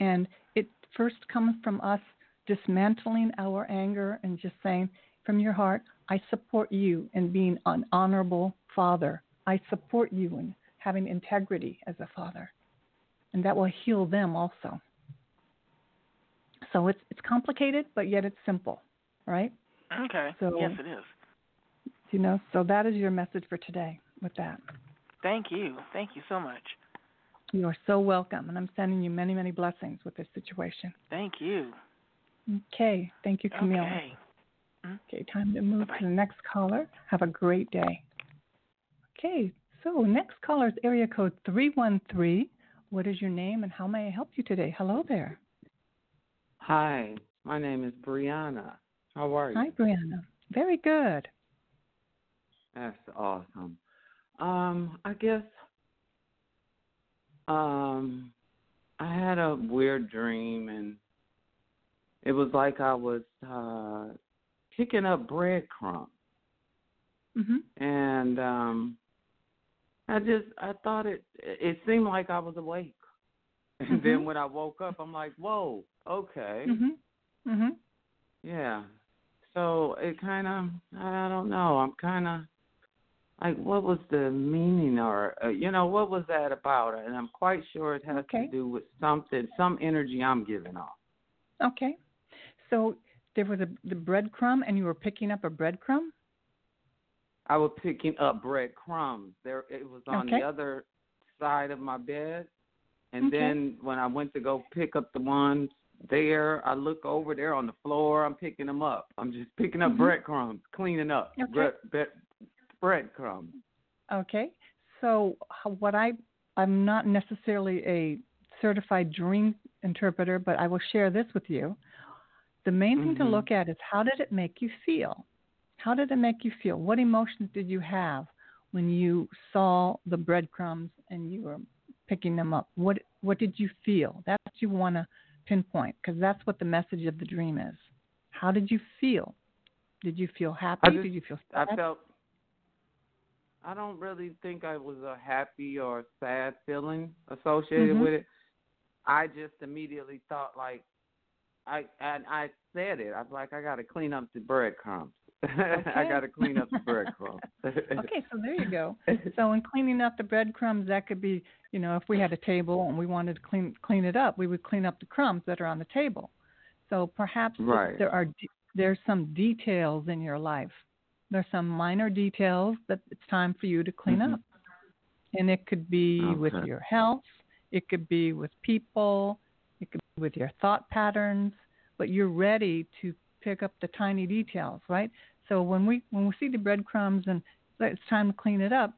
[SPEAKER 1] And it first comes from us dismantling our anger and just saying from your heart, I support you in being an honorable father. I support you in having integrity as a father. And that will heal them also. So it's it's complicated, but yet it's simple, right?
[SPEAKER 2] Okay.
[SPEAKER 1] So,
[SPEAKER 2] yes, it is.
[SPEAKER 1] You know, so that is your message for today with that.
[SPEAKER 2] Thank you. Thank you so much.
[SPEAKER 1] You are so welcome, and I'm sending you many, many blessings with this situation.
[SPEAKER 2] Thank you.
[SPEAKER 1] Okay. Thank you, Camille.
[SPEAKER 2] Okay. Mm-hmm.
[SPEAKER 1] Okay, time to move
[SPEAKER 2] Bye-bye.
[SPEAKER 1] to the next caller. Have a great day. Okay, so next caller is area code 313. What is your name and how may I help you today? Hello there.
[SPEAKER 3] Hi, my name is Brianna. How are you?
[SPEAKER 1] Hi, Brianna. Very good.
[SPEAKER 3] That's awesome. Um, I guess um I had a weird dream and it was like I was uh picking up breadcrumbs
[SPEAKER 1] Mhm.
[SPEAKER 3] and um I just I thought it it seemed like I was awake. And
[SPEAKER 1] Mhm.
[SPEAKER 3] then when I woke up I'm like, Whoa, okay.
[SPEAKER 1] Mhm. Mhm.
[SPEAKER 3] Yeah. So it kind of, I don't know. I'm kind of like, what was the meaning or, uh, you know, what was that about? And I'm quite sure it has
[SPEAKER 1] Okay.
[SPEAKER 3] to do with something, some energy I'm giving off.
[SPEAKER 1] Okay. So there was a the breadcrumb and you were picking up a breadcrumb?
[SPEAKER 3] I was picking up breadcrumbs. There, it was on
[SPEAKER 1] Okay.
[SPEAKER 3] the other side of my bed, and
[SPEAKER 1] Okay.
[SPEAKER 3] then when I went to go pick up the ones there, I look over there on the floor. I'm picking them up. I'm just picking up
[SPEAKER 1] Mhm.
[SPEAKER 3] breadcrumbs, cleaning up
[SPEAKER 1] Okay.
[SPEAKER 3] bread, bread, breadcrumbs.
[SPEAKER 1] Okay. So what I I'm not necessarily a certified dream interpreter, but I will share this with you. The main thing to
[SPEAKER 3] Mhm.
[SPEAKER 1] look at is how did it make you feel? How did it make you feel? What emotions did you have when you saw the breadcrumbs and you were picking them up? What what did you feel? That's what you want to pinpoint because that's what the message of the dream is. How did you feel? Did you feel happy?
[SPEAKER 3] just-
[SPEAKER 1] did you feel
[SPEAKER 3] I felt. I don't really think I was a happy or sad feeling associated
[SPEAKER 1] Mhm.
[SPEAKER 3] with it. I just immediately thought like, I and I said it. I was like, I got to clean up the breadcrumbs. I got to clean up the breadcrumbs.
[SPEAKER 1] okay, so there you go. So in cleaning up the breadcrumbs, that could be, you know, if we had a table and we wanted to clean clean it up, we would clean up the crumbs that are on the table. So perhaps
[SPEAKER 3] Right.
[SPEAKER 1] there are there's some details in your life. There's some minor details that it's time for you to clean
[SPEAKER 3] Mhm.
[SPEAKER 1] up. And it could be with your health, it could be with people, it could be with your thought patterns, but you're ready to pick up the tiny details, right? So when we when we see the breadcrumbs and it's time to clean it up,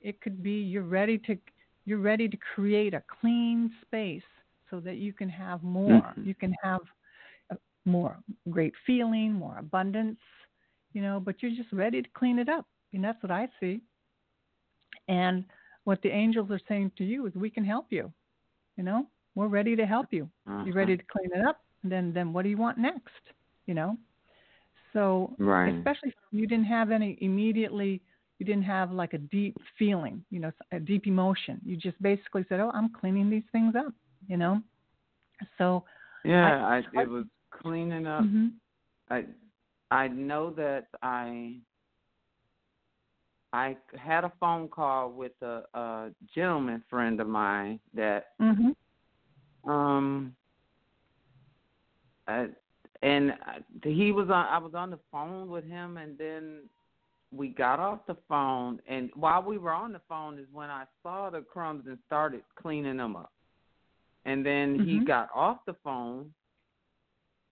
[SPEAKER 1] it could be you're ready to you're ready to create a clean space so that you can have more.
[SPEAKER 3] Mhm.
[SPEAKER 1] You can have more great feeling, more abundance, you know, but you're just ready to clean it up. And that's what I see. And what the angels are saying to you is we can help you. You know, we're ready to help you.
[SPEAKER 3] Uh-huh.
[SPEAKER 1] You're ready to clean it up. Then then what do you want next? You know? So
[SPEAKER 3] Right.
[SPEAKER 1] especially if you didn't have any immediately you didn't have like a deep feeling you know a deep emotion you just basically said oh i'm cleaning these things up you know so
[SPEAKER 3] Yeah,
[SPEAKER 1] I-
[SPEAKER 3] I, it was cleaning up.
[SPEAKER 1] mhm.
[SPEAKER 3] I I know that I I had a phone call with a, a gentleman friend of mine that
[SPEAKER 1] Mhm.
[SPEAKER 3] Um uh, and I- he was on I was on the phone with him and then we got off the phone and while we were on the phone is when I saw the crumbs and started cleaning them up. And then he
[SPEAKER 1] Mhm.
[SPEAKER 3] got off the phone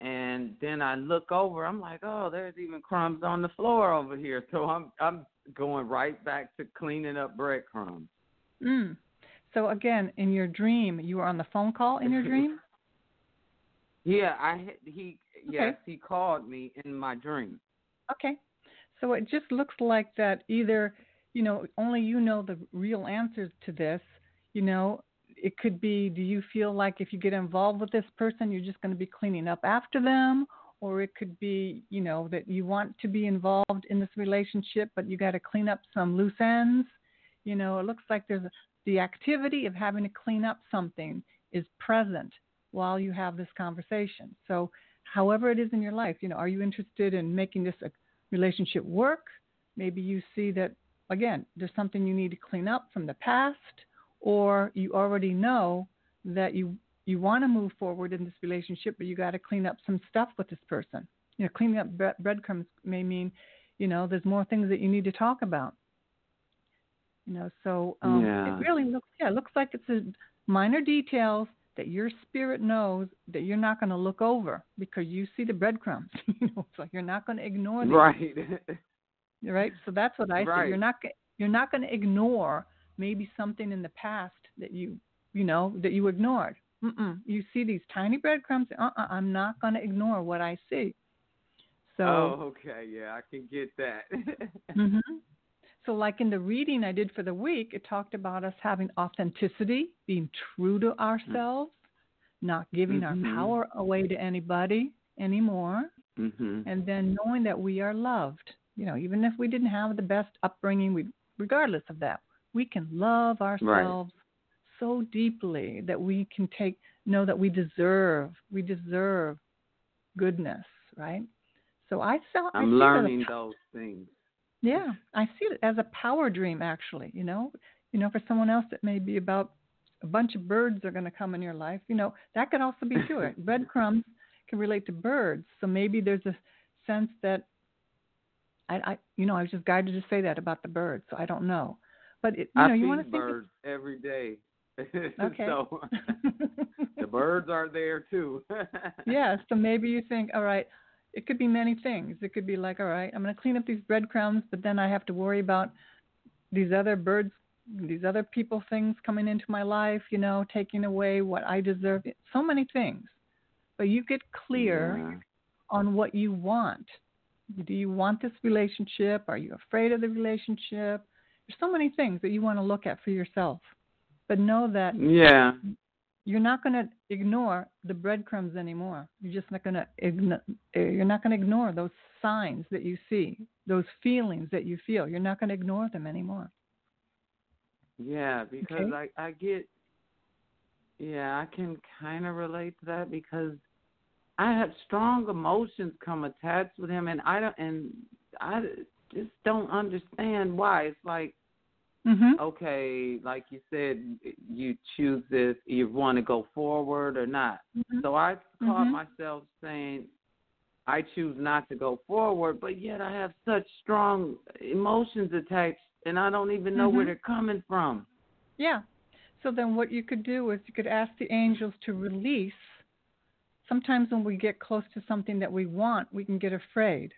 [SPEAKER 3] and then I look over, I'm like, Oh, there's even crumbs on the floor over here. So I'm I'm going right back to cleaning up breadcrumbs.
[SPEAKER 1] mm. So again in your dream you were on the phone call in your dream?
[SPEAKER 3] Yeah, I he yes, he called me in my dream.
[SPEAKER 1] okay. So it just looks like that either you know only you know the real answers to this you know it could be do you feel like if you get involved with this person you're just going to be cleaning up after them? Or it could be you know that you want to be involved in this relationship but you got to clean up some loose ends? You know it looks like there's a, the activity of having to clean up something is present while you have this conversation so however it is in your life you know are you interested in making this a relationship work maybe you see that again there's something you need to clean up from the past or you already know that you you want to move forward in this relationship, but you got to clean up some stuff with this person. You know, cleaning up bre- breadcrumbs may mean, you know, there's more things that you need to talk about. You know, so um,
[SPEAKER 3] yeah.
[SPEAKER 1] it really looks, yeah, it looks like it's a minor details that your spirit knows that you're not going to look over because you see the breadcrumbs. you know, so you're not going to ignore them.
[SPEAKER 3] Right.
[SPEAKER 1] right. So that's what I
[SPEAKER 3] right.
[SPEAKER 1] say. You're not you're not going to ignore maybe something in the past that you you know that you ignored. Mm-mm. You see these tiny breadcrumbs. Uh-uh, I'm not going to ignore what I see. So.
[SPEAKER 3] Oh, okay. Yeah, I can get that.
[SPEAKER 1] mm-hmm. So, like in the reading I did for the week, it talked about us having authenticity, being true to ourselves, not giving
[SPEAKER 3] mm-hmm.
[SPEAKER 1] our power away to anybody anymore,
[SPEAKER 3] mm-hmm.
[SPEAKER 1] and then knowing that we are loved. You know, even if we didn't have the best upbringing, we, regardless of that, we can love ourselves right. so deeply that we can take know that we deserve we deserve goodness, right? So I felt
[SPEAKER 3] I'm
[SPEAKER 1] I
[SPEAKER 3] learning those things.
[SPEAKER 1] Yeah, I see it as a power dream actually, you know. You know, for someone else it may be about a bunch of birds are going to come in your life. You know, that could also be true. Breadcrumbs can relate to birds. So maybe there's a sense that I, I you know, I was just guided to say that about the birds. So I don't know. But it, you
[SPEAKER 3] I
[SPEAKER 1] know, you want to think
[SPEAKER 3] birds of, every day.
[SPEAKER 1] Okay.
[SPEAKER 3] so the birds are there too.
[SPEAKER 1] yeah. So maybe you think, all right, it could be many things. It could be like, all right, I'm going to clean up these breadcrumbs, but then I have to worry about these other birds, these other people things coming into my life. You know, taking away what I deserve. So many things. But you get clear
[SPEAKER 3] yeah.
[SPEAKER 1] on what you want. Do you want this relationship? Are you afraid of the relationship? There's so many things that you want to look at for yourself. But know that
[SPEAKER 3] yeah,
[SPEAKER 1] you're not going to ignore the breadcrumbs anymore. You're just not going to igno- eh, you're not going to ignore those signs that you see, those feelings that you feel. You're not going to ignore them anymore.
[SPEAKER 3] Yeah, because
[SPEAKER 1] okay.
[SPEAKER 3] I I get yeah, I can kind of relate to that because I have strong emotions come attached with him and I don't and I just don't understand why. It's like,
[SPEAKER 1] mm-hmm.
[SPEAKER 3] okay, like you said, you choose this, you want to go forward or not.
[SPEAKER 1] Mm-hmm.
[SPEAKER 3] So I caught
[SPEAKER 1] mm-hmm.
[SPEAKER 3] myself saying, I choose not to go forward, but yet I have such strong emotions attached, and I don't even know where
[SPEAKER 1] Mm-hmm.
[SPEAKER 3] they're coming from.
[SPEAKER 1] Yeah. So then what you could do is you could ask the angels to release. Sometimes when we get close to something that we want, we can get afraid.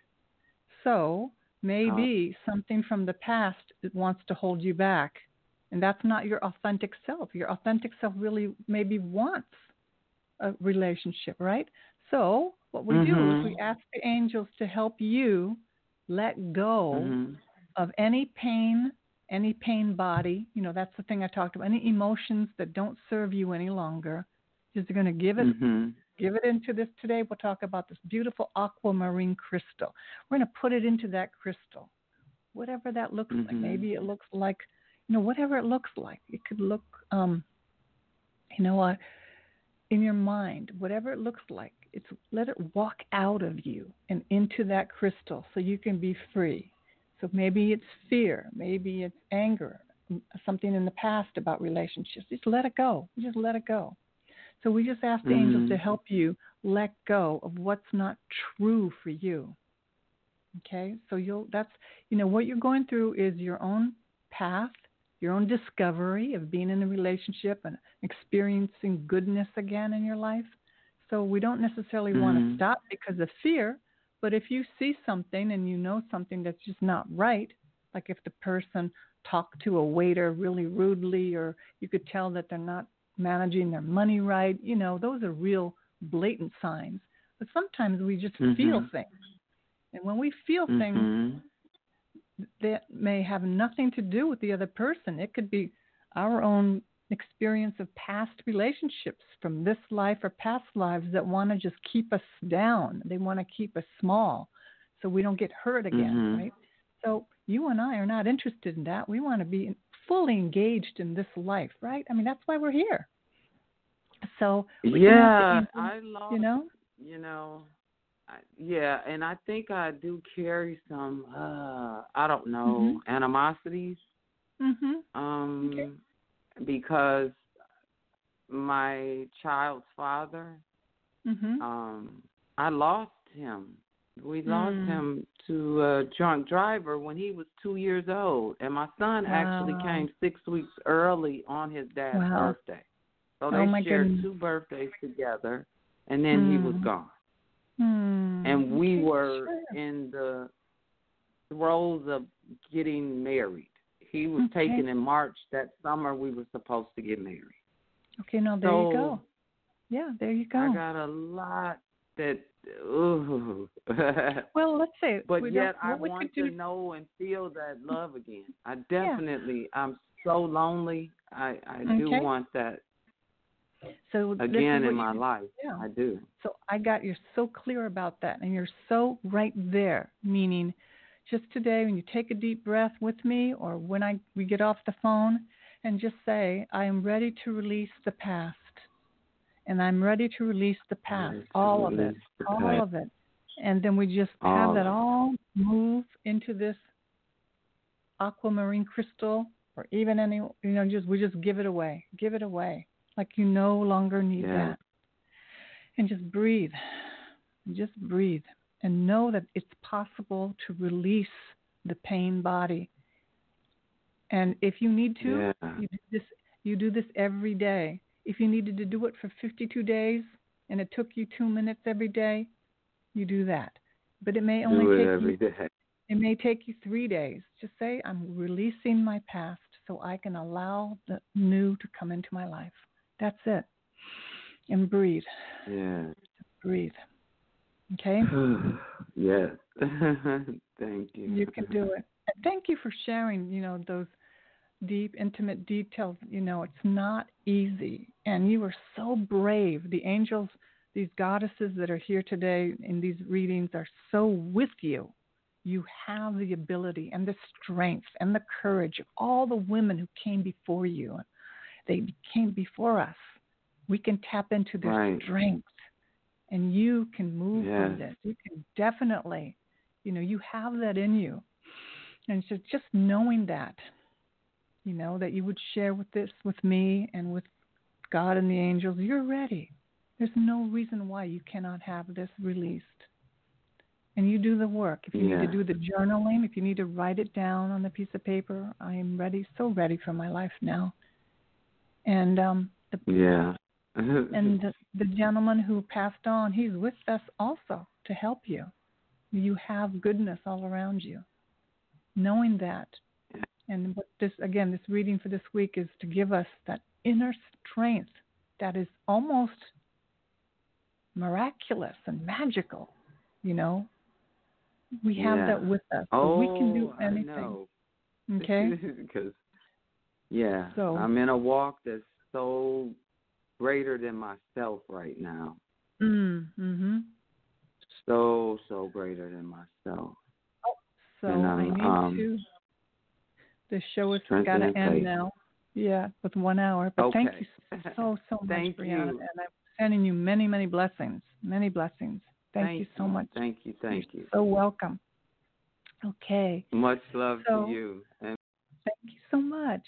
[SPEAKER 1] So maybe uh, something from the past that wants to hold you back. And that's not your authentic self. Your authentic self really maybe wants a relationship, right? So what we
[SPEAKER 3] mm-hmm.
[SPEAKER 1] do is we ask the angels to help you let go
[SPEAKER 3] mm-hmm.
[SPEAKER 1] of any pain, any pain body. You know, that's the thing I talked about. Any emotions that don't serve you any longer. Just going to give it
[SPEAKER 3] mm-hmm.
[SPEAKER 1] Give it into this today. We'll talk about this beautiful aquamarine crystal. We're going to put it into that crystal, whatever that looks like.
[SPEAKER 3] Mm-hmm.
[SPEAKER 1] Maybe it looks like, you know, whatever it looks like. It could look, um, you know what, in your mind, whatever it looks like. It's let it walk out of you and into that crystal so you can be free. So maybe it's fear, maybe it's anger, something in the past about relationships. Just let it go. Just let it go. So we just ask the
[SPEAKER 3] mm-hmm.
[SPEAKER 1] angels to help you let go of what's not true for you. Okay? So you'll that's you know what you're going through is your own path, your own discovery of being in a relationship and experiencing goodness again in your life. So we don't necessarily
[SPEAKER 3] mm-hmm.
[SPEAKER 1] want to stop because of fear, but if you see something and you know something that's just not right, like if the person talked to a waiter really rudely or you could tell that they're not managing their money right. You know, those are real blatant signs. But sometimes we just
[SPEAKER 3] mm-hmm.
[SPEAKER 1] feel things. And when we feel
[SPEAKER 3] mm-hmm.
[SPEAKER 1] things that may have nothing to do with the other person, it could be our own experience of past relationships from this life or past lives that want to just keep us down. They want to keep us small so we don't get hurt again,
[SPEAKER 3] Mhm.
[SPEAKER 1] right? So you and I are not interested in that. We want to be fully engaged in this life, right? I mean, that's why we're here. So we
[SPEAKER 3] yeah,
[SPEAKER 1] have
[SPEAKER 3] I
[SPEAKER 1] angels,
[SPEAKER 3] lost.
[SPEAKER 1] you know,
[SPEAKER 3] you know, I, yeah, and I think I do carry some. uh I don't know animosities.
[SPEAKER 1] mhm,
[SPEAKER 3] Um,
[SPEAKER 1] Okay.
[SPEAKER 3] because my child's father,
[SPEAKER 1] mhm,
[SPEAKER 3] um, I lost him. We lost
[SPEAKER 1] Mm.
[SPEAKER 3] him to a drunk driver when he was two years old, and my son actually came six weeks early on his dad's
[SPEAKER 1] Wow.
[SPEAKER 3] birthday. So
[SPEAKER 1] Oh,
[SPEAKER 3] they
[SPEAKER 1] my
[SPEAKER 3] shared
[SPEAKER 1] goodness.
[SPEAKER 3] two birthdays together, and then he was
[SPEAKER 1] Mm.
[SPEAKER 3] gone.
[SPEAKER 1] Hmm.
[SPEAKER 3] And we
[SPEAKER 1] Okay,
[SPEAKER 3] were
[SPEAKER 1] sure.
[SPEAKER 3] in the throes of getting married. He was
[SPEAKER 1] Okay.
[SPEAKER 3] taken in March that summer. We were supposed to get married.
[SPEAKER 1] Okay, now there
[SPEAKER 3] so
[SPEAKER 1] you go. Yeah, there you go.
[SPEAKER 3] I got a lot that. Ooh.
[SPEAKER 1] well, let's say,
[SPEAKER 3] but
[SPEAKER 1] we
[SPEAKER 3] yet I want to
[SPEAKER 1] do-
[SPEAKER 3] know and feel that love again. I definitely. I'm so lonely. I I do want that
[SPEAKER 1] So
[SPEAKER 3] again in my life.
[SPEAKER 1] Yeah.
[SPEAKER 3] I do.
[SPEAKER 1] So I got you're so clear about that, and you're so right there. Meaning, just today when you take a deep breath with me, or when I we get off the phone, and just say, I am ready to release the past, and I'm ready to release the past, all of it, all of it, and then we just have that all move into this aquamarine crystal, or even any, you know, just we just give it away, give it away, like you no longer need
[SPEAKER 3] Yeah.
[SPEAKER 1] that and just breathe. Just breathe and know that it's possible to release the pain body. And if you need to,
[SPEAKER 3] Yeah.
[SPEAKER 1] you do this you do this every day. If you needed to do it for 52 days and it took you 2 minutes every day, you do that. But it may only
[SPEAKER 3] do it
[SPEAKER 1] take
[SPEAKER 3] every
[SPEAKER 1] you
[SPEAKER 3] day.
[SPEAKER 1] it may take you 3 days. Just say I'm releasing my past so I can allow the new to come into my life. That's it. And breathe
[SPEAKER 3] Yeah.
[SPEAKER 1] breathe. Okay?
[SPEAKER 3] yes. Thank you.
[SPEAKER 1] You can do it. And thank you for sharing, you know, those deep, intimate details. You know, it's not easy. And you are so brave. The angels, these goddesses that are here today in these readings are so with you. You have the ability and the strength and the courage of all the women who came before you. They came before us. We can tap into their
[SPEAKER 3] Right.
[SPEAKER 1] strength and you can move from
[SPEAKER 3] Yes.
[SPEAKER 1] this. You can definitely, you know, you have that in you. And so just knowing that, you know, that you would share with this with me and with God and the angels, you're ready. There's no reason why you cannot have this released. And you do the work. If you need to do the journaling, if you need to write it down on a piece of paper, I am ready, so ready for my life now. And um, the
[SPEAKER 3] Yeah.
[SPEAKER 1] and the, the gentleman who passed on, he's with us also to help you. You have goodness all around you. Knowing that, and what this again, this reading for this week is to give us that inner strength that is almost miraculous and magical. You know, we have
[SPEAKER 3] Yeah.
[SPEAKER 1] that with us.
[SPEAKER 3] oh,
[SPEAKER 1] we can do
[SPEAKER 3] I
[SPEAKER 1] anything. Okay.
[SPEAKER 3] Because yeah,
[SPEAKER 1] So-
[SPEAKER 3] I'm in a walk that's so greater than myself right now.
[SPEAKER 1] Mm, mhm.
[SPEAKER 3] So so greater than myself.
[SPEAKER 1] So
[SPEAKER 3] And,
[SPEAKER 1] I
[SPEAKER 3] um,
[SPEAKER 1] need
[SPEAKER 3] um,
[SPEAKER 1] to. The show has got to end now. Yeah, with one hour. But thank you so so much, Brianna,
[SPEAKER 3] you.
[SPEAKER 1] and I'm sending you many many blessings, many blessings. Thank, you so much.
[SPEAKER 3] Thank you. Thank you.
[SPEAKER 1] You're so welcome. Okay,
[SPEAKER 3] Much love
[SPEAKER 1] So-
[SPEAKER 3] to you. And
[SPEAKER 1] thank you so much.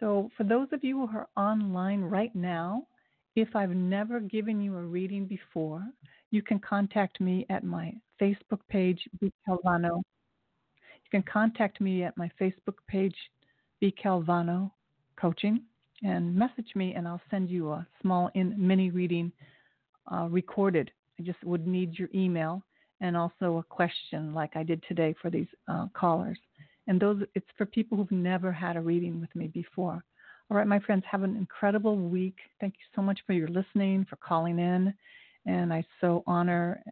[SPEAKER 1] So for those of you who are online right now, if I've never given you a reading before, you can contact me at my Facebook page, B. Calvano. You can contact me at my Facebook page, B. Calvano Coaching, and message me, and I'll send you a small in, mini reading uh, recorded. I just would need your email and also a question, like I did today for these uh, callers. And those, it's for people who've never had a reading with me before. All right, my friends, have an incredible week. Thank you so much for your listening, for calling in. And I so honor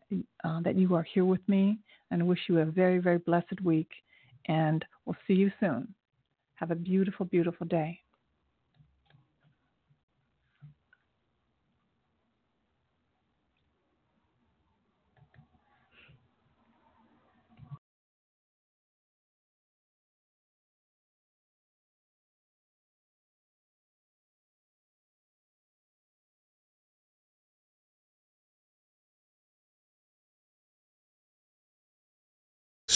[SPEAKER 1] uh, that you are here with me and wish you a very, very blessed week. And we'll see you soon. Have a beautiful, beautiful day.